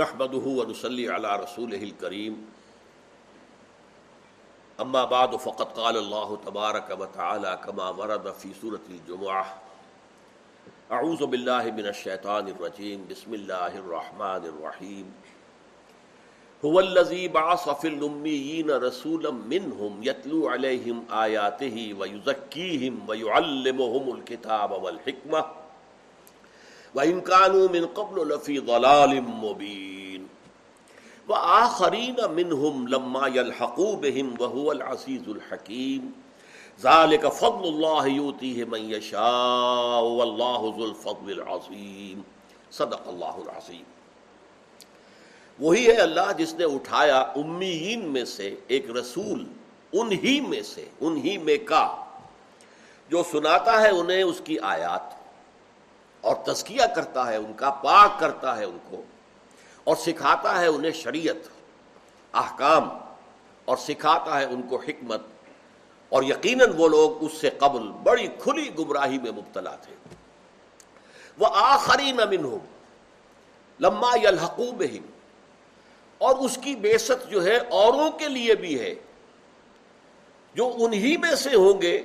نحمده ونصلي على رسوله الكريم. اما بعد، فقد قال الله تبارك وتعالى كما ورد في سورة الجمعة. اعوذ بالله من الشيطان الرجيم. بسم الله الرحمن الرحيم. هو الذي بعث في الاميين رسولا منهم يتلو عليهم آياته ويزكيهم ويعلمهم الكتاب والحكمة. وَإِن كَانُوا مِن قَبْلُ لَفِي ضَلَالٍ مُبِينٍ۔ وَآخَرِينَ مِنْهُمْ لَمَّا يَلْحَقُوا بِهِمْ وَهُوَ الْعَزِيزُ الْحَكِيمُ۔ ذَلِكَ فَضْلُ اللَّهِ يُؤْتِيهِ مَن يَشَاءُ وَاللَّهُ ذُو الْفَضْلِ الْعَظِيمِ۔ صدق اللہ العظیم وہی ہے اللہ جس نے اٹھایا امیین میں سے ایک رسول، انہی میں سے، انہی میں کا، جو سناتا ہے انہیں اس کی آیات۔ اور تزکیہ کرتا ہے ان کا، پاک کرتا ہے ان کو، اور سکھاتا ہے انہیں شریعت، احکام، اور سکھاتا ہے ان کو حکمت، اور یقیناً وہ لوگ اس سے قبل بڑی کھلی گمراہی میں مبتلا تھے۔ وہ آخری نمن ہو لما یلحقوب اور اس کی بیست جو ہے اوروں کے لیے بھی ہے، جو انہی میں سے ہوں گے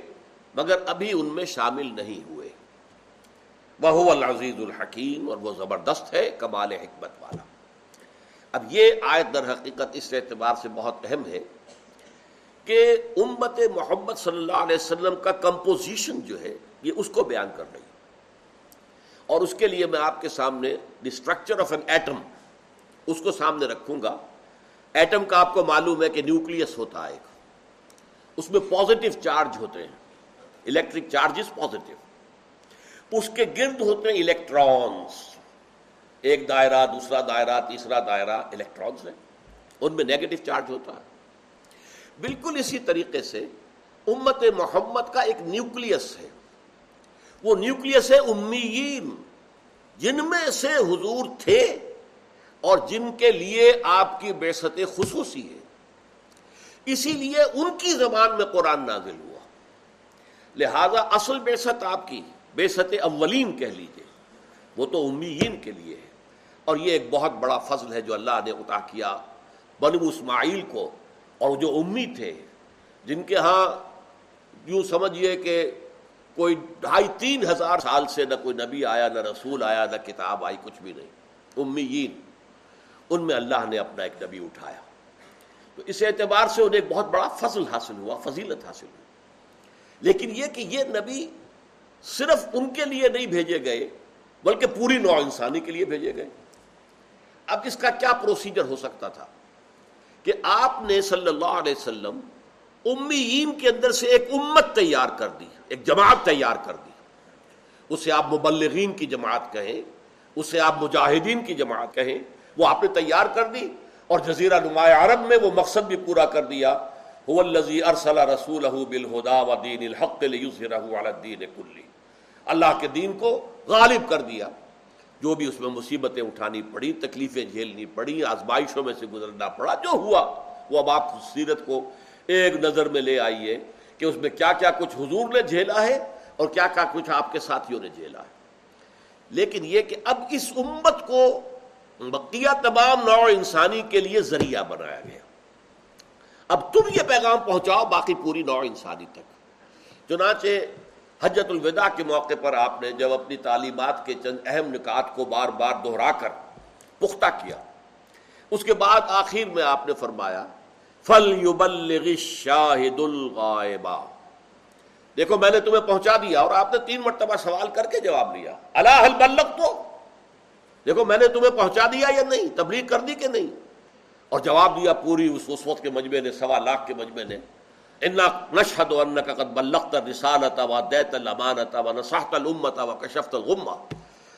مگر ابھی ان میں شامل نہیں ہوئے وہ العزیز الحکیم اور وہ زبردست ہے، کمال حکمت والا۔ اب یہ آیت در حقیقت اس اعتبار سے بہت اہم ہے کہ امت محمد صلی اللہ علیہ وسلم کا کمپوزیشن جو ہے، یہ اس کو بیان کر رہی اور اس کے لیے میں آپ کے سامنے the structure of an atom اس کو سامنے رکھوں گا۔ ایٹم کا آپ کو معلوم ہے کہ نیوکلس ہوتا ہے۔ اس میں پازیٹو چارج ہوتے ہیں۔ الیکٹرک چارجز پازیٹو اس کے گرد ہوتے ہیں الیکٹرانس ایک دائرہ، دوسرا دائرہ، تیسرا دائرہ الیکٹرانس ہیں۔ ان میں نیگیٹو چارج ہوتا ہے۔ بالکل اسی طریقے سے امت محمد کا ایک نیوکلیس ہے۔ وہ نیوکلیس ہے امیین، جن میں سے حضور تھے اور جن کے لیے آپ کی بیست خصوصی ہے۔ اسی لیے ان کی زبان میں قرآن نازل ہوا۔ لہذا اصل بیست آپ کی بے ست اولین کہہ لیجیے، وہ تو امیین کے لیے ہے۔ اور یہ ایک بہت بڑا فضل ہے جو اللہ نے عطا کیا بنو اسماعیل کو اور جو امی تھے، جن کے ہاں یوں سمجھیے کہ کوئی ڈھائی تین ہزار سال سے نہ کوئی نبی آیا، نہ رسول آیا، نہ کتاب آئی، کچھ بھی نہیں۔ امیین، ان میں اللہ نے اپنا ایک نبی اٹھایا۔ تو اس اعتبار سے انہیں ایک بہت بڑا فضل حاصل ہوا، فضیلت حاصل ہوئی۔ لیکن یہ کہ یہ نبی صرف ان کے لیے نہیں بھیجے گئے، بلکہ پوری نوع انسانی کے لیے بھیجے گئے۔ اب اس کا کیا پروسیجر ہو سکتا تھا؟ کہ آپ نے صلی اللہ علیہ وسلم امیین کے اندر سے ایک امت تیار کر دی، ایک جماعت تیار کر دی۔ اسے آپ مبلغین کی جماعت کہیں، اسے آپ مجاہدین کی جماعت کہیں، وہ آپ نے تیار کر دی۔ اور جزیرہ نمایاں عرب میں وہ مقصد بھی پورا کر دیا ارسل رسول الحق کلی۔ اللہ کے دین کو غالب کر دیا۔ جو بھی اس میں مصیبتیں اٹھانی پڑی، تکلیفیں جھیلنی پڑی، آزمائشوں میں سے گزرنا پڑا، جو ہوا، وہ اب آپ سیرت کو ایک نظر میں لے آئیے کہ اس میں کیا کیا کچھ حضور نے جھیلا ہے اور کیا کیا کچھ آپ کے ساتھیوں نے جھیلا ہے۔ لیکن یہ کہ اب اس امت کو بقیہ تمام نوع انسانی کے لیے ذریعہ بنایا گیا۔ اب تم یہ پیغام پہنچاؤ باقی پوری نوع انسانی تک۔ چنانچہ حجت الوداع کے موقع پر آپ نے جب اپنی تعلیمات کے چند اہم نکات کو بار بار دہرا کر پختہ کیا، اس کے بعد آخر میں آپ نے فرمایا فل شاہد الغائبہ دیکھو، میں نے تمہیں پہنچا دیا اور آپ نے تین مرتبہ سوال کر کے جواب لیا۔ اللہ بلک تو دیکھو، میں نے تمہیں پہنچا دیا یا نہیں؟ تبلیغ کر دی کہ نہیں؟ اور جواب دیا پوری اس وسوت کے مجمے نے، سوا لاکھ کے مجمے نے۔ نشہد انکا قد بلغت الرسالت و دیت الامانت و نصحت الامت و کشفت الغمہ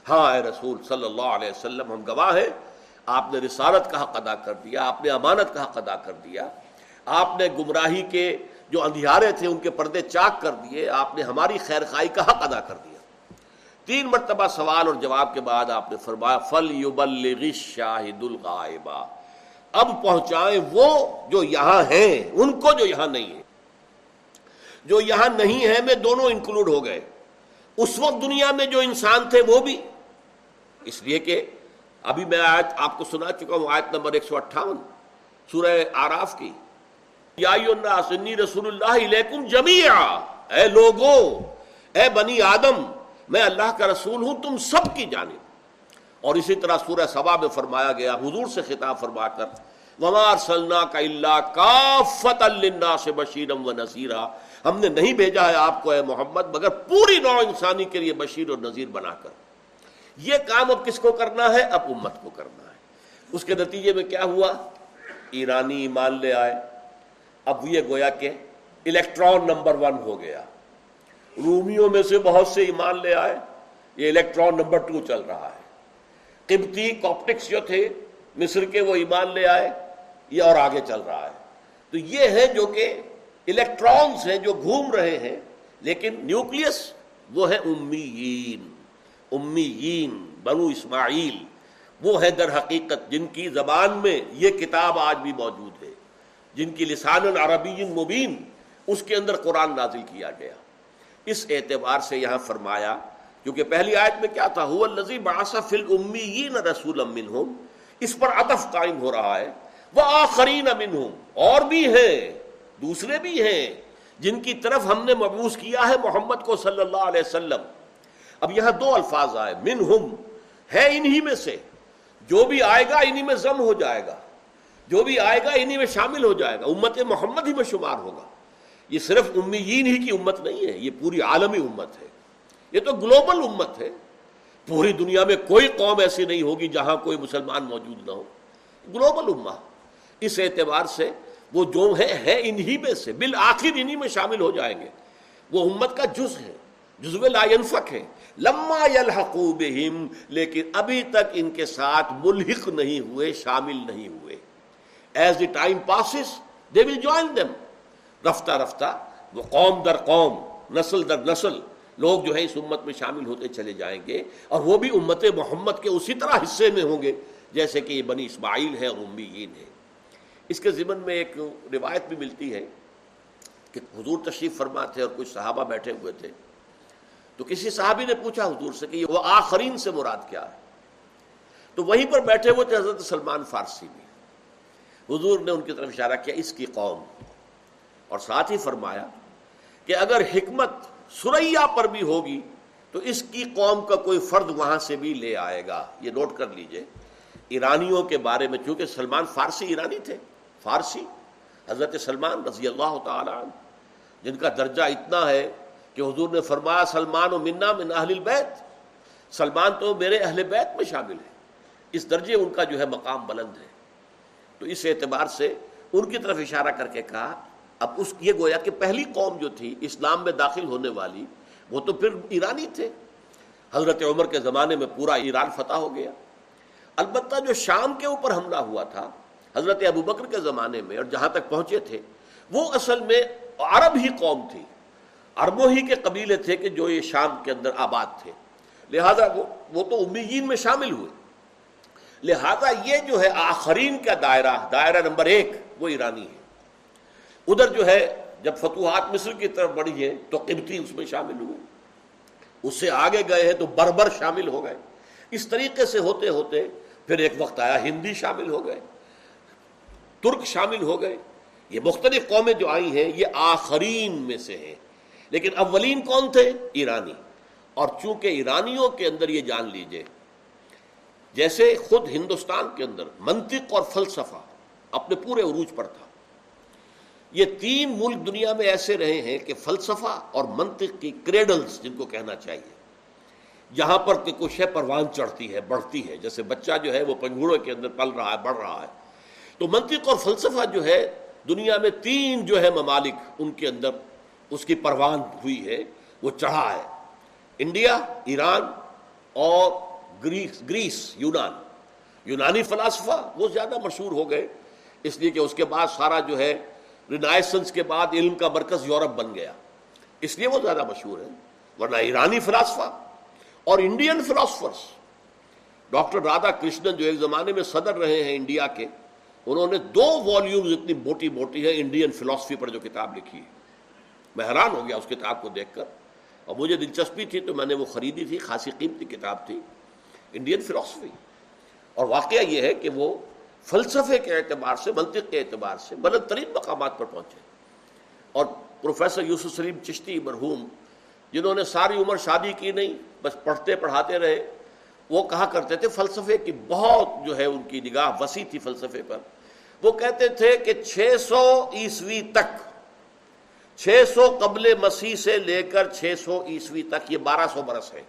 ہاں اے رسول صلی اللہ علیہ وسلم، ہم گواہ ہیں، آپ نے رسالت کا حق ادا کر دیا، آپ نے امانت کا حق ادا کر دیا۔ آپ نے گمراہی کے جو اندھیارے تھے، ان کے پردے چاک کر دیے، آپ نے ہماری خیر خائی کا حق ادا کر دیا۔ تین مرتبہ سوال اور جواب کے بعد آپ نے فرمایا فل یبلغ الشاہد الغائبہ اب پہنچائیں وہ جو یہاں ہیں، ان کو جو یہاں نہیں ہے جو یہاں نہیں ہے، میں دونوں انکلوڈ ہو گئے۔ اس وقت دنیا میں جو انسان تھے، وہ بھی۔ اس لیے کہ ابھی میں آیت آپ کو سنا چکا ہوں، آیت نمبر ایک سو اٹھاون، سورہ آراف کی۔ یا سنی رسول اللہ علیکم جميعا اے لوگو، اے بنی آدم، میں اللہ کا رسول ہوں، تم سب کی جانب۔ اور اسی طرح سورہ سبا میں فرمایا گیا، حضور سے خطاب فرما کر ومار سلنا کا اللہ کافت اللہ سے بشیرم و نذیرہ ہم نے نہیں بھیجا ہے آپ کو اے محمد، مگر پوری نو انسانی کے لیے بشیر اور نذیر بنا کر۔ یہ کام اب کس کو کرنا ہے؟ اب امت کو کرنا ہے۔ اس کے نتیجے میں کیا ہوا؟ ایرانی ایمان لے آئے۔ اب یہ گویا کہ الیکٹران نمبر ون ہو گیا۔ رومیوں میں سے بہت سے ایمان لے آئے۔ یہ الیکٹران نمبر ٹو چل رہا ہے۔ قبطی، کاپٹکس جو تھے، مصر کے وہ ایمان لے آئے۔ یہ اور آگے چل رہا ہے۔ تو یہ ہے جو کہ الیکٹرانز ہیں جو گھوم رہے ہیں، لیکن نیوکلس وہ ہے امیین امیین، بنو اسماعیل۔ وہ ہے در حقیقت جن کی زبان میں یہ کتاب آج بھی موجود ہے، جن کی لسان العربی مبین اس کے اندر قرآن نازل کیا گیا۔ اس اعتبار سے یہاں فرمایا، کیونکہ پہلی آیت میں کیا تھا رسول اس پر عطف قائم ہو رہا ہے وہ آخرین امن اور بھی ہیں۔ دوسرے بھی ہیں جن کی طرف ہم نے مبوس کیا ہے محمد کو صلی اللہ علیہ وسلم۔ اب یہاں دو الفاظ آئے من ہم ہے انہی میں سے۔ جو بھی آئے گا انہی میں ضم ہو جائے گا۔ جو بھی آئے گا انہی میں شامل ہو جائے گا۔ امت محمد ہی میں شمار ہوگا۔ یہ صرف امیین ہی کی امت نہیں ہے، یہ پوری عالمی امت ہے۔ یہ تو گلوبل امت ہے۔ پوری دنیا میں کوئی قوم ایسی نہیں ہوگی جہاں کوئی مسلمان موجود نہ ہو۔ گلوبل امہ۔ اس اعتبار سے وہ جو ہے ہے انہی میں سے، بالآخر انہی میں شامل ہو جائیں گے۔ وہ امت کا جز ہے، جزو لا ينفق ہے۔ لما یلحقو بہم، لیکن ابھی تک ان کے ساتھ ملحق نہیں ہوئے، شامل نہیں ہوئے۔ As the time passes they will join them رفتہ رفتہ، وہ قوم در قوم، نسل در نسل لوگ جو ہے اس امت میں شامل ہوتے چلے جائیں گے۔ اور وہ بھی امت محمد کے اسی طرح حصے میں ہوں گے، جیسے کہ یہ بنی اسماعیل ہے اور امیین ہے اس کے ضمن میں ایک روایت بھی ملتی ہے کہ حضور تشریف فرما تھے اور کچھ صحابہ بیٹھے ہوئے تھے۔ تو کسی صحابی نے پوچھا حضور سے کہ وہ آخرین سے مراد کیا ہے؟ تو وہیں پر بیٹھے ہوئے تھے حضرت سلمان فارسی بھی۔ حضور نے ان کی طرف اشارہ کیا، اس کی قوم۔ اور ساتھ ہی فرمایا کہ اگر حکمت سریا پر بھی ہوگی تو اس کی قوم کا کوئی فرد وہاں سے بھی لے آئے گا۔ یہ نوٹ کر لیجیے، ایرانیوں کے بارے میں، چونکہ سلمان فارسی ایرانی تھے فارسی، حضرت سلمان رضی اللہ تعالی عنہ، جن کا درجہ اتنا ہے کہ حضور نے فرمایا، سلمان و منا من اہل البیت۔ سلمان تو میرے اہل بیت میں شامل ہے اس درجے ان کا جو ہے مقام بلند ہے۔ تو اس اعتبار سے ان کی طرف اشارہ کر کے کہا، اب اس یہ گویا کہ پہلی قوم جو تھی، اسلام میں داخل ہونے والی، وہ تو پھر ایرانی تھے۔ حضرت عمر کے زمانے میں پورا ایران فتح ہو گیا۔ البتہ جو شام کے اوپر حملہ ہوا تھا حضرت ابو بکر کے زمانے میں اور جہاں تک پہنچے تھے، وہ اصل میں عرب ہی قوم تھی۔ عربوں ہی کے قبیلے تھے کہ جو یہ شام کے اندر آباد تھے۔ لہذا وہ تو امیین میں شامل ہوئے۔ لہذا یہ جو ہے آخرین کا دائرہ دائرہ نمبر ایک، وہ ایرانی ہے۔ ادھر جو ہے، جب فتوحات مصر کی طرف بڑھی ہے تو قبطی اس میں شامل ہوئے۔ اس سے آگے گئے ہیں تو بربر شامل ہو گئے۔ اس طریقے سے ہوتے ہوتے پھر ایک وقت آیا، ہندی شامل ہو گئے۔ ترک شامل ہو گئے۔ یہ مختلف قومیں جو آئی ہیں، یہ آخرین میں سے ہیں۔ لیکن اولین کون تھے؟ ایرانی۔ اور چونکہ ایرانیوں کے اندر یہ جان لیجیے، جیسے خود ہندوستان کے اندر منطق اور فلسفہ اپنے پورے عروج پر تھا۔ یہ تین ملک دنیا میں ایسے رہے ہیں کہ فلسفہ اور منطق کی کریڈلز جن کو کہنا چاہیے، جہاں پر کہ کچھ ہے پروان چڑھتی ہے، بڑھتی ہے۔ جیسے بچہ جو ہے، وہ پنگھوڑے کے اندر پل رہا ہے، بڑھ رہا ہے۔ تو منطق اور فلسفہ جو ہے، دنیا میں تین جو ہے ممالک ان کے اندر اس کی پروان ہوئی ہے، وہ چڑھا ہے۔ انڈیا، ایران اور گریس گریس، یونان۔ یونانی فلاسفہ وہ زیادہ مشہور ہو گئے، اس لیے کہ اس کے بعد سارا جو ہے رینائسنس کے بعد علم کا مرکز یورپ بن گیا۔ اس لیے وہ زیادہ مشہور ہے۔ ورنہ ایرانی فلاسفہ اور Indian philosophers doctor Radhakrishnan جو ایک زمانے میں صدر رہے ہیں انڈیا کے انہوں نے دو والیومز اتنی موٹی موٹی ہے انڈین فلاسفی پر جو کتاب لکھی ہے۔ میں حیران ہو گیا اس کتاب کو دیکھ کر۔ اور مجھے دلچسپی تھی تو میں نے وہ خریدی تھی، خاصی قیمتی کتاب تھی۔ انڈین فلاسفی اور واقعہ یہ ہے کہ وہ فلسفے کے اعتبار سے، منطق کے اعتبار سے بلند ترین مقامات پر پہنچے۔ اور پروفیسر یوسف سلیم چشتی مرحوم، جنہوں نے ساری عمر شادی کی نہیں، بس پڑھتے پڑھاتے رہے۔ وہ کہا کرتے تھے، فلسفے کی بہت جو ہے ان کی نگاہ وسیع تھی فلسفے پر۔ وہ کہتے تھے کہ چھ سو عیسوی تک چھ سو قبل مسیح سے لے کر چھ سو عیسوی تک، یہ بارہ سو برس ہے۔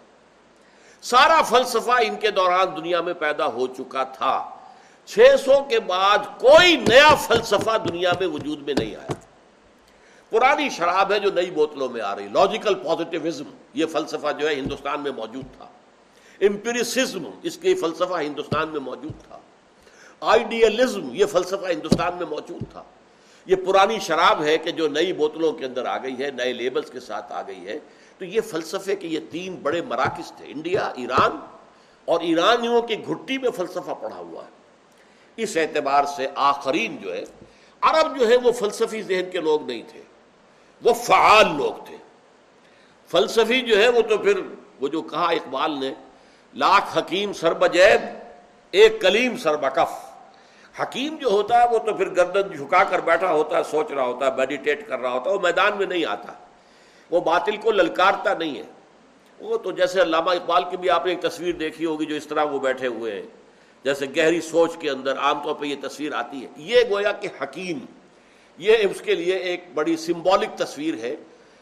سارا فلسفہ ان کے دوران دنیا میں پیدا ہو چکا تھا۔ چھ سو کے بعد کوئی نیا فلسفہ دنیا میں وجود میں نہیں آیا۔ پرانی شراب ہے جو نئی بوتلوں میں آ رہی لاجیکل پازیٹیوزم یہ فلسفہ جو ہے ہندوستان میں موجود تھا۔ امپیریسزم اس کے فلسفہ ہندوستان میں موجود تھا۔ آئیڈیلزم یہ فلسفہ ہندوستان میں موجود تھا۔ یہ پرانی شراب ہے کہ جو نئی بوتلوں کے اندر آ گئی ہے، نئے لیبلز کے ساتھ آ گئی ہے۔ تو یہ فلسفے کے یہ تین بڑے مراکز تھے، انڈیا، ایران، اور ایرانیوں کی گھٹی میں فلسفہ پڑا ہوا ہے۔ اس اعتبار سے آخرین جو ہے، عرب جو ہے وہ فلسفی ذہن کے لوگ نہیں تھے، وہ فعال لوگ تھے۔ فلسفی جو ہے وہ تو پھر وہ جو کہا اقبال نے، لاکھ حکیم سر بجیب ایک کلیم سر بکف۔ حکیم جو ہوتا ہے وہ تو پھر گردن جھکا کر بیٹھا ہوتا ہے، سوچ رہا ہوتا ہے میڈیٹیٹ کر رہا ہوتا ہے، وہ میدان میں نہیں آتا۔ وہ باطل کو للکارتا نہیں ہے۔ وہ تو جیسے علامہ اقبال کی بھی آپ نے ایک تصویر دیکھی ہوگی جو اس طرح وہ بیٹھے ہوئے ہیں، جیسے گہری سوچ کے اندر عام طور پہ یہ تصویر آتی ہے۔ یہ گویا کہ حکیم، یہ اس کے لیے ایک بڑی سمبولک تصویر ہے۔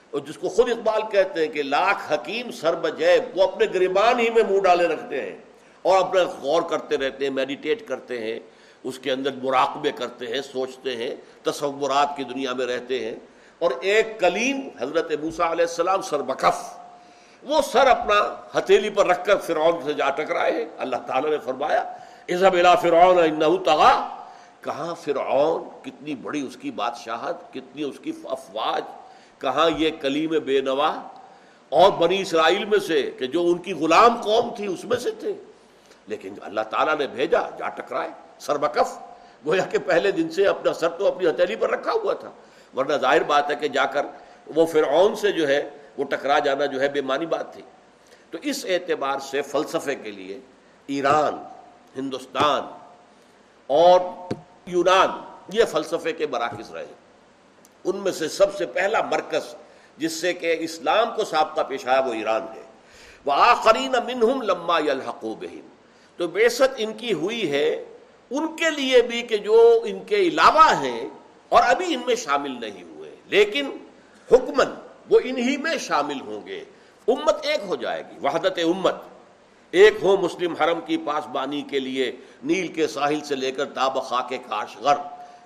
اور جس کو خود اقبال کہتے ہیں کہ لاکھ حکیم سر بجیب وہ اپنے گریبان ہی میں منہ ڈالے رکھتے ہیں اور اپنا غور کرتے رہتے ہیں میڈیٹیٹ کرتے ہیں۔ اس کے اندر مراقبے کرتے ہیں، سوچتے ہیں، تصورات کی دنیا میں رہتے ہیں۔ اور ایک کلیم حضرت موسا علیہ السلام سر بکف، وہ سر اپنا ہتھیلی پر رکھ کر فرعون سے جا ٹکرائے اللہ تعالیٰ نے فرمایا الا فرعون تغا کہاں فرعون؟ کتنی بڑی اس کی بادشاہت، کتنی اس کی افواج، کہاں یہ کلیم بے نوا اور بنی اسرائیل میں سے کہ جو ان کی غلام قوم تھی، اس میں سے تھے۔ لیکن اللہ تعالیٰ نے بھیجا، جا ٹکرائے۔ سر بکف۔ گویا کہ پہلے دن سے اپنا سر تو اپنی ہتھیلی پر رکھا ہوا تھا۔ ورنہ ظاہر بات ہے کہ جا کر وہ فرعون سے جو ہے، وہ ٹکرا جانا جو ہے، بے معنی بات تھی۔ تو اس اعتبار سے فلسفے کے لیے ایران، ہندوستان اور یونان یہ فلسفے کے مراکز رہے۔ ان میں سے سب سے پہلا مرکز جس سے کہ اسلام کو سابقہ پیش آیا وہ ایران ہے۔ وہ آخرین منہم لما بہم۔ تو بے ان کی ہوئی ہے ان کے لیے بھی کہ جو ان کے علاوہ ہیں اور ابھی ان میں شامل نہیں ہوئے، لیکن حکمن وہ انہی میں شامل ہوں گے۔ امت ایک ہو جائے گی، وحدت امت۔ ایک ہو مسلم حرم کی پاس بانی کے لیے نیل کے ساحل سے لے کر تاب خاک کاشغر۔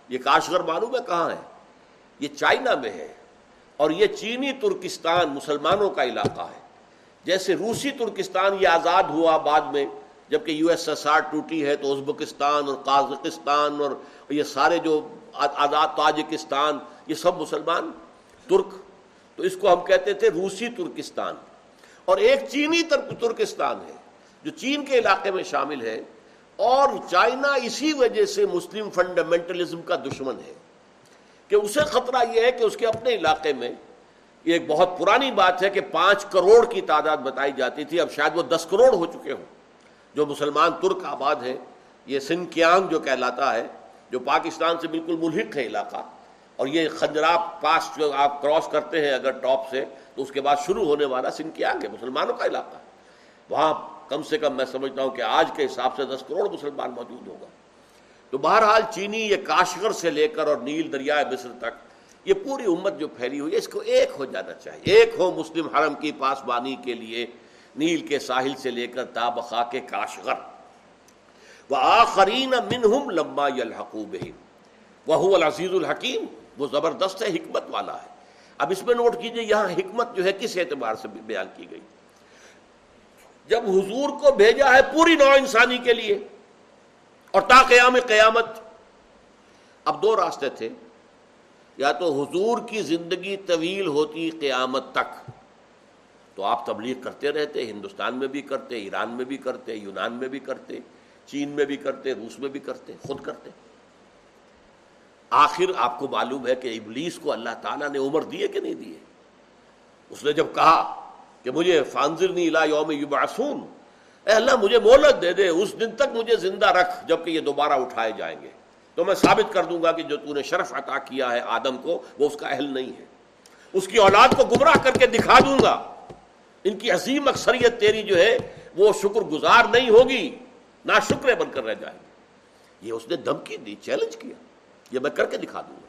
یہ کاشغر معلوم ہے کہاں ہے؟ یہ چائنا میں ہے۔ اور یہ چینی ترکستان مسلمانوں کا علاقہ ہے۔ جیسے روسی ترکستان یہ آزاد ہوا بعد میں جبکہ یو ایس ایس آر ٹوٹی ہے تو ازبکستان اور قازقستان اور یہ سارے جو آزاد تاجکستان، یہ سب مسلمان ترک۔ تو اس کو ہم کہتے تھے روسی ترکستان۔ اور ایک چینی ترکستان ہے، جو چین کے علاقے میں شامل ہے۔ اور چائنا اسی وجہ سے مسلم فنڈامنٹلزم کا دشمن ہے۔ کہ اسے خطرہ یہ ہے کہ اس کے اپنے علاقے میں یہ ایک بہت پرانی بات ہے کہ پانچ کروڑ کی تعداد بتائی جاتی تھی۔ اب شاید وہ دس کروڑ ہو چکے ہوں۔ جو مسلمان ترک آباد ہیں، یہ سنکیانگ جو کہلاتا ہے، جو پاکستان سے بالکل ملحق ہے علاقہ، اور یہ خنجراب پاس جو آپ کراس کرتے ہیں اگر ٹاپ سے، تو اس کے بعد شروع ہونے والا سنکیانگ ہے، مسلمانوں کا علاقہ۔ وہاں کم سے کم میں سمجھتا ہوں کہ آج کے حساب سے دس کروڑ مسلمان موجود ہوگا۔ تو بہرحال چینی یہ کاشغر سے لے کر اور نیل دریائے مصر تک، یہ پوری امت جو پھیلی ہوئی ہے، اس کو ایک ہو جانا چاہیے۔ ایک ہو مسلم حرم کی پاسبانی کے لیے نیل کے ساحل سے لے کر تابخا کے کاشغر وہ آخرین منہم لمبا الحقوب وہ العزیز الحکیم۔ وہ زبردست ہے، حکمت والا ہے۔ اب اس میں نوٹ کیجیے، یہاں حکمت جو ہے کس اعتبار سے بیان کی گئی؟ جب حضور کو بھیجا ہے پوری نو انسانی کے لیے اور تا قیام قیامت، اب دو راستے تھے۔ یا تو حضور کی زندگی طویل ہوتی قیامت تک تو آپ تبلیغ کرتے رہتے، ہندوستان میں بھی کرتے، ایران میں بھی کرتے، یونان میں بھی کرتے، چین میں بھی کرتے، روس میں بھی کرتے، خود کرتے۔ آخر آپ کو معلوم ہے کہ ابلیس کو اللہ تعالیٰ نے عمر دیے کہ نہیں دیے اس نے جب کہا کہ مجھے فانزرنی الا یوم یبعثون، اے اللہ مجھے مہلت دے دے، اس دن تک مجھے زندہ رکھ جبکہ یہ دوبارہ اٹھائے جائیں گے۔ تو میں ثابت کر دوں گا کہ جو تو نے شرف عطا کیا ہے آدم کو، وہ اس کا اہل نہیں ہے۔ اس کی اولاد کو گمراہ کر کے دکھا دوں گا۔ ان کی عظیم اکثریت تیری جو ہے وہ شکر گزار نہیں ہوگی نہ شکر بن کر رہ جائے گی۔ یہ اس نے دھمکی دی چیلنج کیا۔ یہ میں کر کے دکھا دوں گا۔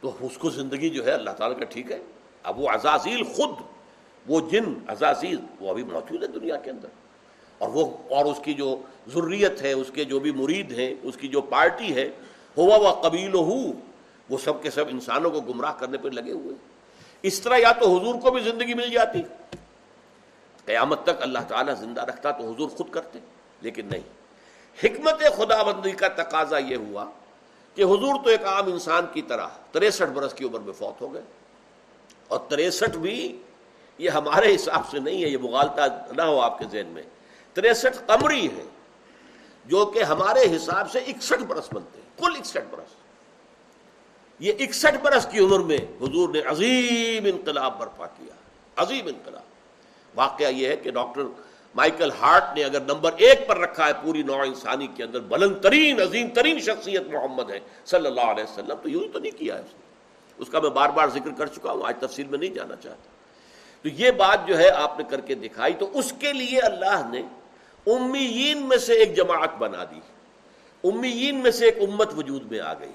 تو اس کو زندگی جو ہے اللہ تعالیٰ کا ٹھیک ہے۔ اب وہ عزازیل خود، وہ جن عزازیل، وہ ابھی موجود ہے دنیا کے اندر۔ اور وہ، اور اس کی جو ضروریت ہے، اس کے جو بھی مرید ہیں، اس کی جو پارٹی ہے، ہوا وہ قبیل ہو وہ سب کے سب انسانوں کو گمراہ کرنے پہ لگے ہوئے۔ اس طرح یا تو حضور کو بھی زندگی مل جاتی۔ قیامت تک اللہ تعالیٰ زندہ رکھتا تو حضور خود کرتے، لیکن نہیں۔ حکمت خدا بندی کا تقاضا یہ ہوا کہ حضور تو ایک عام انسان کی طرح تریسٹھ برس کی عمر میں فوت ہو گئے۔ اور تریسٹھ بھی یہ ہمارے حساب سے نہیں ہے، یہ مغالتا نہ ہو آپ کے ذہن میں۔ تریسٹھ قمری ہے جو کہ ہمارے حساب سے اکسٹھ برس بنتے ہیں، کل اکسٹھ برس۔ یہ اکسٹھ برس کی عمر میں حضور نے عظیم انقلاب برپا کیا، عظیم انقلاب۔ واقعہ یہ ہے کہ ڈاکٹر مائیکل ہارٹ نے اگر نمبر ایک پر رکھا ہے پوری نوع انسانی کے اندر، بلند ترین، عظیم ترین شخصیت محمد ہے، صلی اللہ علیہ وسلم، تو یوں تو نہیں کیا ہے اس نے۔ اس کا میں بار بار ذکر کر چکا ہوں، آج تفصیل میں نہیں جانا چاہتا۔ تو یہ بات جو ہے آپ نے کر کے دکھائی، تو اس کے لیے اللہ نے امیین میں سے ایک جماعت بنا دی۔ امیین میں سے ایک امت وجود میں آ گئی۔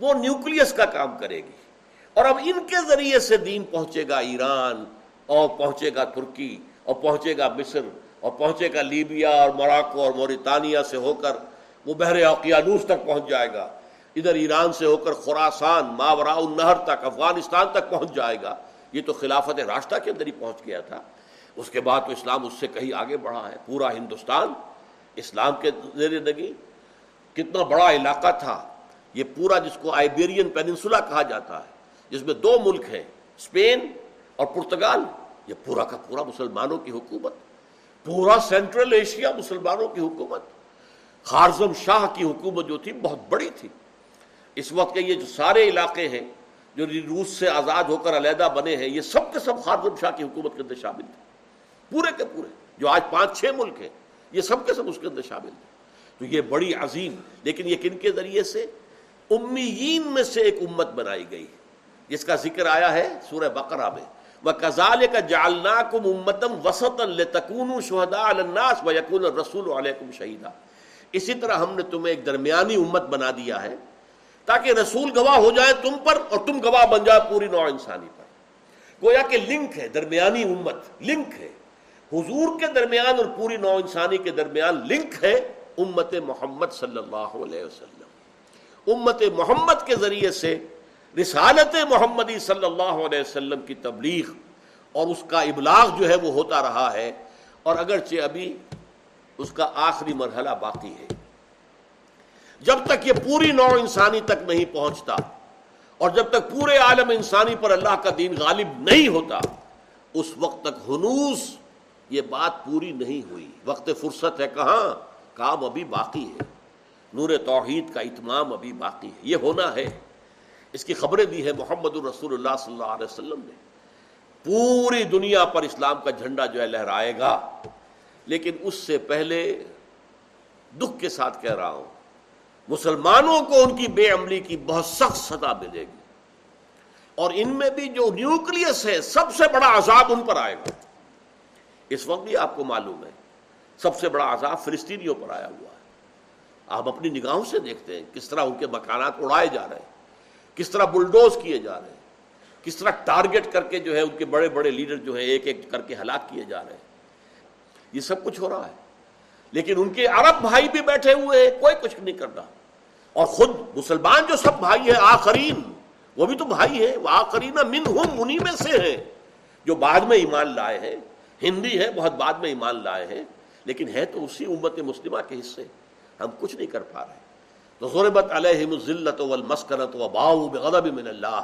وہ نیوکلیس کا کام کرے گی۔ اور اب ان کے ذریعے سے دین پہنچے گا ایران اور پہنچے گا ترکی، اور پہنچے گا مصر، اور پہنچے گا لیبیا اور موراکو اور موریتانیہ سے ہو کر وہ بحر اوقیانوس تک پہنچ جائے گا۔ ادھر ایران سے ہو کر خوراسان ماورا النہر تک، افغانستان تک پہنچ جائے گا۔ یہ تو خلافت راستہ کے اندر ہی پہنچ گیا تھا۔ اس کے بعد تو اسلام اس سے کہیں آگے بڑھا ہے۔ پورا ہندوستان اسلام کے زیر دگی کتنا بڑا علاقہ تھا۔ یہ پورا جس کو آئیبیرین پیننسولا کہا جاتا ہے، جس میں دو ملک ہیں اسپین اور پرتگال، یہ پورا کا پورا مسلمانوں کی حکومت، پورا سینٹرل ایشیا مسلمانوں کی حکومت، خارزم شاہ کی حکومت جو تھی بہت بڑی تھی۔ اس وقت کے یہ جو سارے علاقے ہیں، جو روس سے آزاد ہو کر علیحدہ بنے ہیں، یہ سب کے سب خارزم شاہ کی حکومت کے اندر شامل تھے۔ پورے کے پورے، جو آج پانچ چھ ملک ہیں، یہ سب کے سب اس کے اندر شامل تھے۔ تو یہ بڑی عظیم، لیکن یہ کن کے ذریعے سے؟ امیین میں سے ایک امت بنائی گئی جس کا ذکر آیا ہے سورہ بقرہ میں۔ وہ کزال کا جالنا کم امتم وسط التکون شہدا الناس و یقون رسول علیکم شہیدہ اسی طرح ہم نے تمہیں ایک درمیانی امت بنا دیا ہے تاکہ رسول گواہ ہو جائے تم پر اور تم گواہ بن جائے پوری نوع انسانی پر۔ گویا کہ لنک ہے، درمیانی امت لنک ہے۔ حضور کے درمیان اور پوری نو انسانی کے درمیان لنک ہے امت محمد صلی اللہ علیہ وسلم۔ امت محمد کے ذریعے سے رسالت محمدی صلی اللہ علیہ وسلم کی تبلیغ اور اس کا ابلاغ جو ہے وہ ہوتا رہا ہے اور اگرچہ ابھی اس کا آخری مرحلہ باقی ہے۔ جب تک یہ پوری نو انسانی تک نہیں پہنچتا اور جب تک پورے عالم انسانی پر اللہ کا دین غالب نہیں ہوتا، اس وقت تک ہنوس یہ بات پوری نہیں ہوئی۔ وقت فرصت ہے کہاں کام ابھی باقی ہے۔ نور توحید کا اتمام ابھی باقی ہے۔ یہ ہونا ہے۔ اس کی خبریں دی ہے محمد الرسول اللہ صلی اللہ علیہ وسلم نے۔ پوری دنیا پر اسلام کا جھنڈا جو ہے لہرائے گا۔ لیکن اس سے پہلے دکھ کے ساتھ کہہ رہا ہوں، مسلمانوں کو ان کی بے عملی کی بہت سخت سزا ملے گی۔ اور ان میں بھی جو نیوکلس ہے، سب سے بڑا عذاب ان پر آئے گا۔ اس وقت بھی آپ کو معلوم ہے، سب سے بڑا عذاب فلسطینیوں پر آیا ہوا ہے۔ آپ اپنی نگاہوں سے دیکھتے ہیں، کس طرح ان کے مکانات اڑائے جا رہے ہیں۔ کس طرح بلڈوز کیے جا رہے ہیں، کس طرح ٹارگٹ کر کے جو ہے ان کے بڑے بڑے لیڈر جو ہیں ایک ایک کر کے ہلاک کیے جا رہے ہیں۔ یہ سب کچھ ہو رہا ہے۔ لیکن ان کے عرب بھائی بھی بیٹھے ہوئے ہیں، کوئی کچھ نہیں کر رہا۔ اور خود مسلمان جو سب بھائی ہیں، آخرین، وہ بھی تو بھائی ہیں۔ وہ آخرین من ہم انہی میں سے ہیں۔ جو بعد میں ایمان لائے ہیں، ہندی ہے، بہت بعد میں ایمان لائے ہیں، لیکن ہے تو اسی امت مسلمہ کے حصے۔ ہم کچھ نہیں کر پا رہے۔ تو ضربت علیہم الذلت والمسکنت وباؤ بغضب من اللہ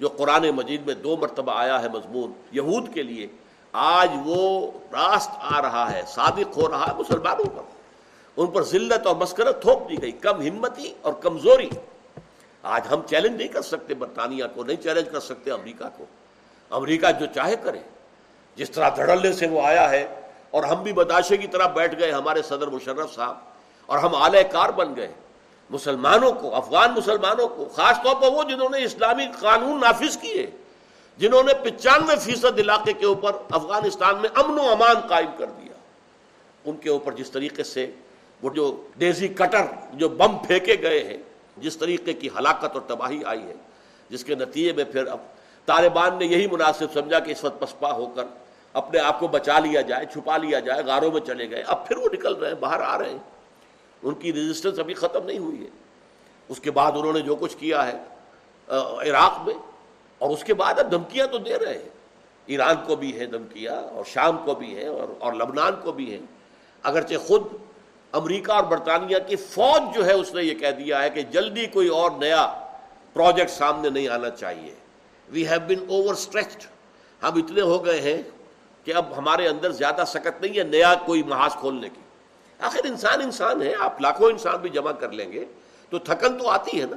جو قرآن مجید میں دو مرتبہ آیا ہے مضمون، یہود کے لیے، آج وہ راست آ رہا ہے، صادق ہو رہا ہے مسلمانوں پر۔ ان پر ذلت اور مسکرت تھوپ دی گئی، کم ہمتی اور کمزوری۔ آج ہم چیلنج نہیں کر سکتے، برطانیہ کو نہیں چیلنج کر سکتے، امریکہ کو۔ امریکہ جو چاہے کرے۔ جس طرح دھڑلے سے وہ آیا ہے، اور ہم بھی بداشے کی طرح بیٹھ گئے، ہمارے صدر مشرف صاحب، اور ہم اعلی کار بن گئے۔ مسلمانوں کو، افغان مسلمانوں کو، خاص طور پر وہ جنہوں نے اسلامی قانون نافذ کیے، جنہوں نے پچانوے فیصد علاقے کے اوپر افغانستان میں امن و امان قائم کر دیا۔ ان کے اوپر جس طریقے سے وہ جو ڈیزی کٹر، جو بم پھینکے گئے ہیں، جس طریقے کی ہلاکت اور تباہی آئی ہے، جس کے نتیجے میں پھر اب طالبان نے یہی مناسب سمجھا کہ اس وقت پسپا ہو کر اپنے آپ کو بچا لیا جائے، چھپا لیا جائے، غاروں میں چلے گئے۔ اب پھر وہ نکل رہے ہیں، باہر آ رہے ہیں۔ ان کی ریزسٹنس ابھی ختم نہیں ہوئی ہے۔ اس کے بعد انہوں نے جو کچھ کیا ہے عراق میں، اور اس کے بعد اب دھمکیاں تو دے رہے ہیں۔ ایران کو بھی ہے دھمکیاں، اور شام کو بھی ہے اور اور لبنان کو بھی ہے اگرچہ خود امریکہ اور برطانیہ کی فوج جو ہے، اس نے یہ کہہ دیا ہے کہ جلدی کوئی اور نیا پروجیکٹ سامنے نہیں آنا چاہیے۔ We have been over stretched ہم اتنے ہو گئے ہیں کہ اب ہمارے اندر زیادہ سکت نہیں ہے نیا کوئی محاذ کھولنے کی۔ آخر انسان انسان ہے، آپ لاکھوں انسان بھی جمع کر لیں گے۔ تو تھکن تو آتی ہے نا۔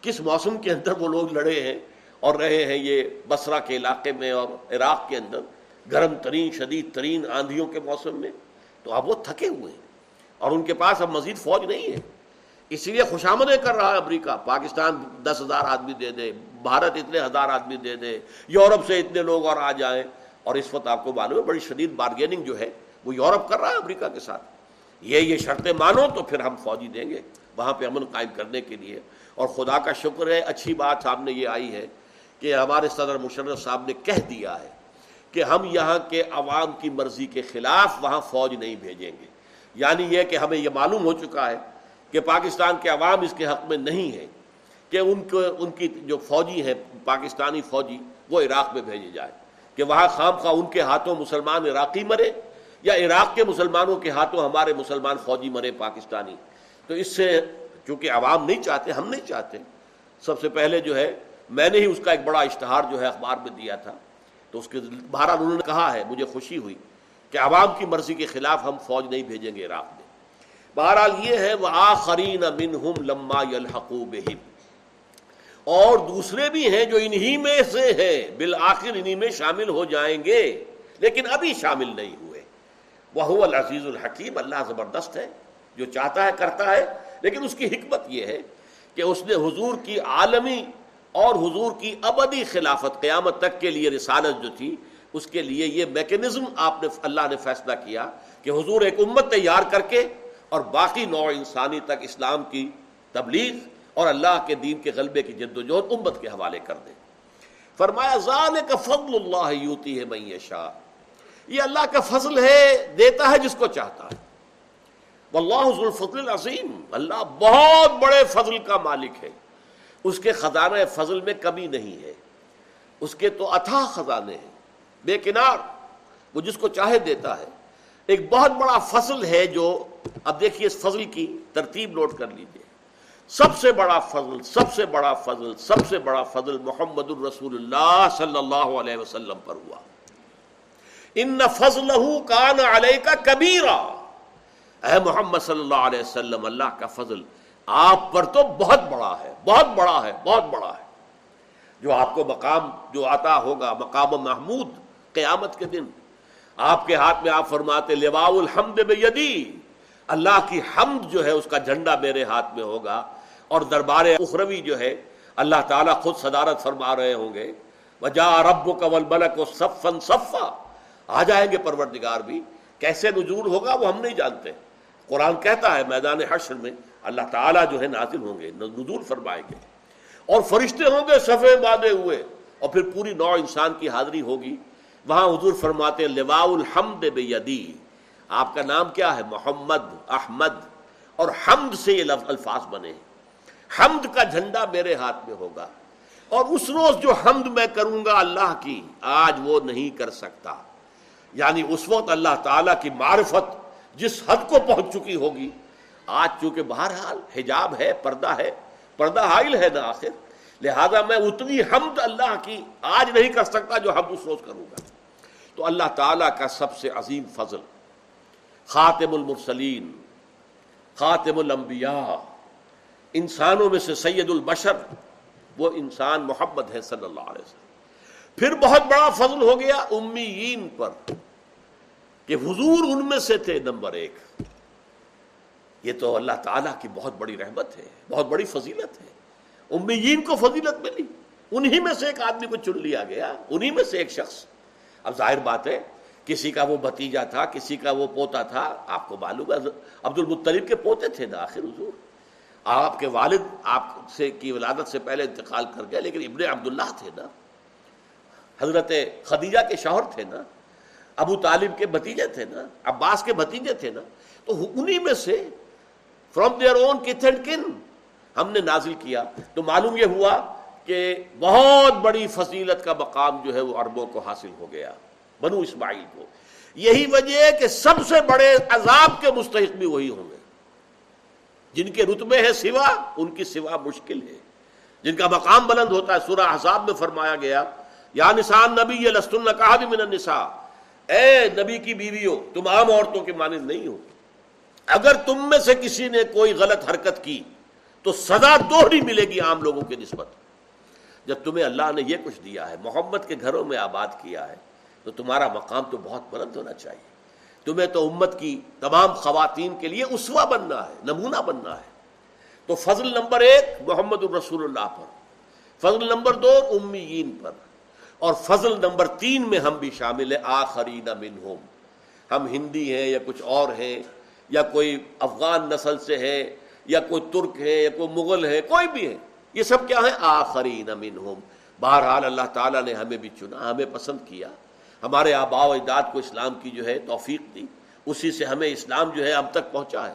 کس موسم کے اندر وہ لوگ لڑے ہیں اور رہے ہیں یہ بسرا کے علاقے میں اور عراق کے اندر، گرم ترین، شدید ترین آندھیوں کے موسم میں، تو اب وہ تھکے ہوئے ہیں۔ اور ان کے پاس اب مزید فوج نہیں ہے۔ اس لیے خوشامدیں کر رہا ہے امریکہ۔ پاکستان دس ہزار آدمی دے دے، بھارت اتنے ہزار آدمی دے دے، یورپ سے اتنے لوگ اور آ جائیں۔ اور اس وقت آپ کو معلوم ہے بڑی شدید بارگیننگ جو ہے، وہ یورپ کر رہا ہے امریکہ کے ساتھ۔ یہ یہ شرطیں مانو تو پھر ہم فوجی دیں گے۔ وہاں پہ امن قائم کرنے کے لیے۔ اور خدا کا شکر ہے، اچھی بات سامنے یہ آئی ہے کہ ہمارے صدر مشرف صاحب نے کہہ دیا ہے کہ ہم یہاں کے عوام کی مرضی کے خلاف وہاں فوج نہیں بھیجیں گے۔ یعنی یہ کہ ہمیں یہ معلوم ہو چکا ہے کہ پاکستان کے عوام اس کے حق میں نہیں ہے کہ ان کو، ان کی جو فوجی ہیں، پاکستانی فوجی، وہ عراق میں بھیجے جائے کہ وہاں خام خواہ ان کے ہاتھوں مسلمان عراقی مرے یا عراق کے مسلمانوں کے ہاتھوں ہمارے مسلمان فوجی مرے پاکستانی۔ تو اس سے چونکہ عوام نہیں چاہتے، ہم نہیں چاہتے، سب سے پہلے جو ہے، میں نے ہی اس کا ایک بڑا اشتہار جو ہے اخبار میں دیا تھا۔ تو اس کے بہرحال انہوں نے کہا ہے، مجھے خوشی ہوئی کہ عوام کی مرضی کے خلاف ہم فوج نہیں بھیجیں گے عراق میں۔ بہرحال یہ ہے وہ آخرین لما اور دوسرے بھی ہیں جو انہی میں سے ہیں، بالآخر انہی میں شامل ہو جائیں گے، لیکن ابھی شامل نہیں ہوئے۔ وہ العزیز الحکیم، اللہ زبردست ہے، جو چاہتا ہے کرتا ہے۔ لیکن اس کی حکمت یہ ہے کہ اس نے حضور کی عالمی اور حضور کی ابدی خلافت قیامت تک کے لیے رسالت جو تھی، اس کے لیے یہ میکنزم آپ نے اللہ نے فیصلہ کیا کہ حضور ایک امت تیار کر کے اور باقی نوع انسانی تک اسلام کی تبلیغ اور اللہ کے دین کے غلبے کی جد و جہد امت کے حوالے کر دیں فرمایا ذال کا فضل اللہ یوتی ہے میں شاہ یہ اللہ کا فضل ہے، دیتا ہے جس کو چاہتا ہے۔ واللہ ذو الفضل العظیم، اللہ بہت بڑے فضل کا مالک ہے۔ اس کے خزانہ فضل میں کمی نہیں ہے۔ اس کے تو اتھا خزانے ہیں۔ بے کنار، وہ جس کو چاہے دیتا ہے۔ ایک بہت بڑا فضل ہے جو، اب دیکھیے اس فضل کی ترتیب نوٹ کر لیجیے سب سے بڑا فضل، سب سے بڑا فضل، سب سے بڑا فضل محمد الرسول اللہ صلی اللہ علیہ وسلم پر ہوا۔ ان فضل کان علیہ کا کبیرا۔ اے محمد صلی اللہ علیہ وسلم، اللہ کا فضل آپ پر تو بہت بڑا ہے، بہت بڑا ہے، بہت بڑا ہے۔ جو آپ کو مقام، جو آتا ہوگا، مقام محمود، قیامت کے دن۔ آپ کے ہاتھ میں آپ فرماتے، لواء الحمد بیدی۔ اللہ کی حمد جو ہے، اس کا جھنڈا میرے ہاتھ میں ہوگا۔ اور دربار اخروی جو ہے، اللہ تعالیٰ خود صدارت فرما رہے ہوں گے۔ وجا رب قبل بلک و صفن صفا۔ آ جائیں گے پروردگار بھی، کیسے نزول ہوگا وہ ہم نہیں جانتے۔ قرآن کہتا ہے میدان حشر میں اللہ تعالیٰ جو ہے نازل ہوں گے، نزول فرمائیں گے۔ اور فرشتے ہوں گے صفے باندھے ہوئے، اور پھر پوری نو انسان کی حاضری ہوگی۔ وہاں حضور فرماتے لواء الحمد بیدی۔ آپ کا نام کیا ہے؟ محمد، احمد۔ اور حمد سے یہ الفاظ بنے حمد کا جھنڈا میرے ہاتھ میں ہوگا۔ اور اس روز جو حمد میں کروں گا اللہ کی، آج وہ نہیں کر سکتا۔ یعنی اس وقت اللہ تعالی کی معرفت جس حد کو پہنچ چکی ہوگی۔ آج چونکہ بہرحال حجاب ہے، پردہ ہے، پردہ حائل ہے نا آخر، لہذا میں اتنی حمد اللہ کی آج نہیں کر سکتا جو ہم اس روز کروں گا۔ تو اللہ تعالیٰ کا سب سے عظیم فضل، خاتم المرسلین، خاتم الانبیاء، انسانوں میں سے سید البشر، وہ انسان محمد ہے صلی اللہ علیہ وسلم۔ پھر بہت بڑا فضل ہو گیا امیین پر۔ کہ حضور ان میں سے تھے نمبر ایک۔ یہ تو اللہ تعالیٰ کی بہت بڑی رحمت ہے، بہت بڑی فضیلت ہے۔ امیین کو فضیلت ملی۔ انہی میں سے ایک آدمی کو چن لیا گیا، انہی میں سے ایک شخص۔ اب ظاہر بات ہے، کسی کا وہ بھتیجا تھا، کسی کا وہ پوتا تھا، آپ کو معلوم ہے عبد المطلیب کے پوتے تھے نا آخر حضور۔ آپ کے والد آپ سے کی ولادت سے پہلے انتقال کر گئے، لیکن ابن عبداللہ تھے نا۔ حضرت خدیجہ کے شوہر تھے نا۔ ابو طالب کے بھتیجے تھے نا، عباس کے بھتیجے تھے نا، تو انہی میں سے فرام دیئر اون کتھ کن ہم نے نازل کیا۔ تو معلوم یہ ہوا کہ بہت بڑی فضیلت کا مقام جو ہے وہ عربوں کو حاصل ہو گیا، بنو اسماعیل کو۔ یہی وجہ ہے کہ سب سے بڑے عذاب کے مستحق بھی وہی ہوں گے۔ جن کے رتبے ہیں سوا، ان کی سوا مشکل ہے جن کا مقام بلند ہوتا ہے، سورہ حساب میں فرمایا گیا، یا نسان نبی یہ لسن کہا بھی من النساء۔ اے نبی کی بیویوں، تم عام عورتوں کے مانند نہیں ہو۔ اگر تم میں سے کسی نے کوئی غلط حرکت کی، تو سزا دوہری ملے گی عام لوگوں کی نسبت۔ جب تمہیں اللہ نے یہ کچھ دیا ہے، محمد کے گھروں میں آباد کیا ہے، تو تمہارا مقام تو بہت بلند ہونا چاہیے۔ تمہیں تو امت کی تمام خواتین کے لیے اسوا بننا ہے، نمونہ بننا ہے۔ تو فضل نمبر ایک، محمد الرسول اللہ پر۔ فضل نمبر دو، امیین پر۔ اور فضل نمبر تین میں ہم بھی شامل ہیں، آخرین منہم۔ ہم ہندی ہیں یا کچھ اور ہیں، یا کوئی افغان نسل سے ہے، یا کوئی ترک ہے، یا کوئی مغل ہے، کوئی بھی ہے، یہ سب کیا ہے آخرین منہم۔ بہرحال اللہ تعالیٰ نے ہمیں بھی چنا، ہمیں پسند کیا۔ ہمارے آبا و اجداد کو اسلام کی جو ہے توفیق دی۔ اسی سے ہمیں اسلام جو ہے اب تک پہنچا ہے۔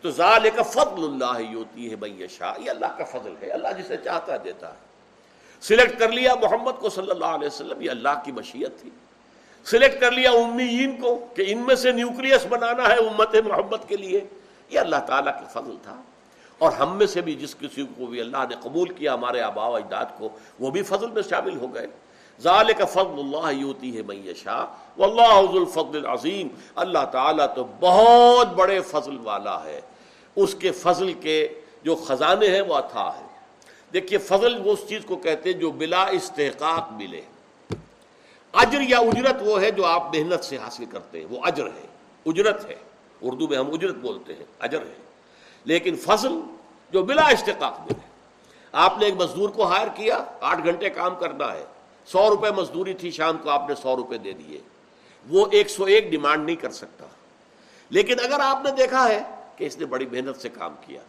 تو ظال کا فضل اللہ ہوتی ہے بھائی شاہ یہ اللہ کا فضل ہے، اللہ جسے چاہتا دیتا ہے۔ سلیکٹ کر لیا محمد کو صلی اللہ علیہ وسلم یہ اللہ کی مشیت تھی سلیکٹ کر لیا امیین کو کہ ان میں سے نیوکلیس بنانا ہے امت محمد کے لیے یہ اللہ تعالیٰ کے فضل تھا اور ہم میں سے بھی جس کسی کو بھی اللہ نے قبول کیا ہمارے آبا و اجداد کو وہ بھی فضل میں شامل ہو گئے ذالک فضل اللہ یوتی ہے میشا واللہ ذو الفضل العظیم اللہ تعالیٰ تو بہت بڑے فضل والا ہے اس کے فضل کے جو خزانے ہیں وہ اتھا ہے دیکھیے، فضل وہ اس چیز کو کہتے ہیں جو بلا استحقاق ملے۔ اجر یا اجرت وہ ہے جو آپ محنت سے حاصل کرتے ہیں، وہ اجر ہے۔ اجرت ہے۔ اردو میں ہم اجرت بولتے ہیں، اجر ہے۔ لیکن فضل جو بلا استحقاق ملے۔ آپ نے ایک مزدور کو ہائر کیا، آٹھ گھنٹے کام کرنا ہے۔ سو روپے مزدوری تھی، شام کو آپ نے سو روپے دے دیے۔ وہ ایک سو ایک ڈیمانڈ نہیں کر سکتا۔ لیکن اگر آپ نے دیکھا ہے کہ اس نے بڑی محنت سے کام کیا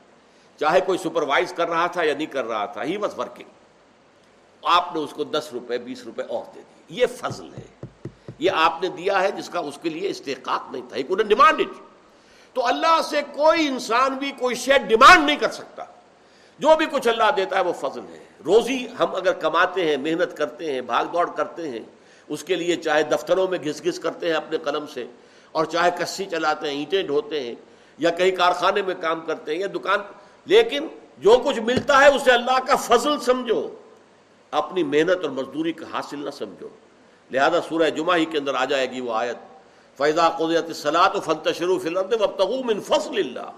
چاہے کوئی سپروائز کر رہا تھا یا نہیں کر رہا تھا، ہی واز ورکنگ آپ نے اس کو دس روپے، بیس روپے اور دے دیے. یہ فضل ہے. یہ آپ نے دیا ہے جس کا اس کے لیے استحقاق نہیں تھا ڈیمانڈ تو اللہ سے کوئی انسان بھی کوئی شیئر ڈیمانڈ نہیں کر سکتا. جو بھی کچھ اللہ دیتا ہے وہ فضل ہے. روزی ہم اگر کماتے ہیں، محنت کرتے ہیں، بھاگ دوڑ کرتے ہیں، اس کے لیے چاہے دفتروں میں گھس گھس کرتے ہیں اپنے قلم سے، اور چاہے کسی چلاتے ہیں، اینٹیں ڈھوتے ہیں، یا کہیں کارخانے میں کام کرتے ہیں، یا دکان لیکن جو کچھ ملتا ہے اسے اللہ کا فضل سمجھو۔ اپنی محنت اور مزدوری کا حاصل نہ سمجھو۔ لہذا سورہ جمعہ ہی کے اندر آ جائے گی وہ آیت۔ فیضا قدرت صلاح و فن تشروف من فصل اللہ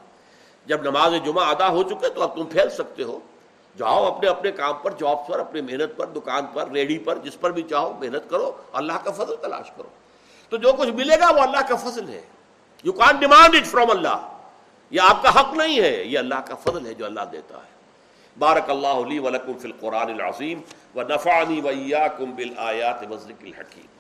جب نماز جمعہ ادا ہو چکے تو اب تم پھیل سکتے ہو۔ جاؤ اپنے اپنے کام پر، جاب پر، اپنی محنت پر، دکان پر ریڈی پر، جس پر بھی چاہو محنت کرو۔ اللہ کا فضل تلاش کرو۔ تو جو کچھ ملے گا وہ اللہ کا فضل ہے۔ یو کان ڈیمانڈ اٹ فرام اللہ یہ آپ کا حق نہیں ہے، یہ اللہ کا فضل ہے جو اللہ دیتا ہے۔ بارک اللہ علی ولکم فی القرآن العظیم و نفعنی ویاکم بالآیات وذکر الحکیم۔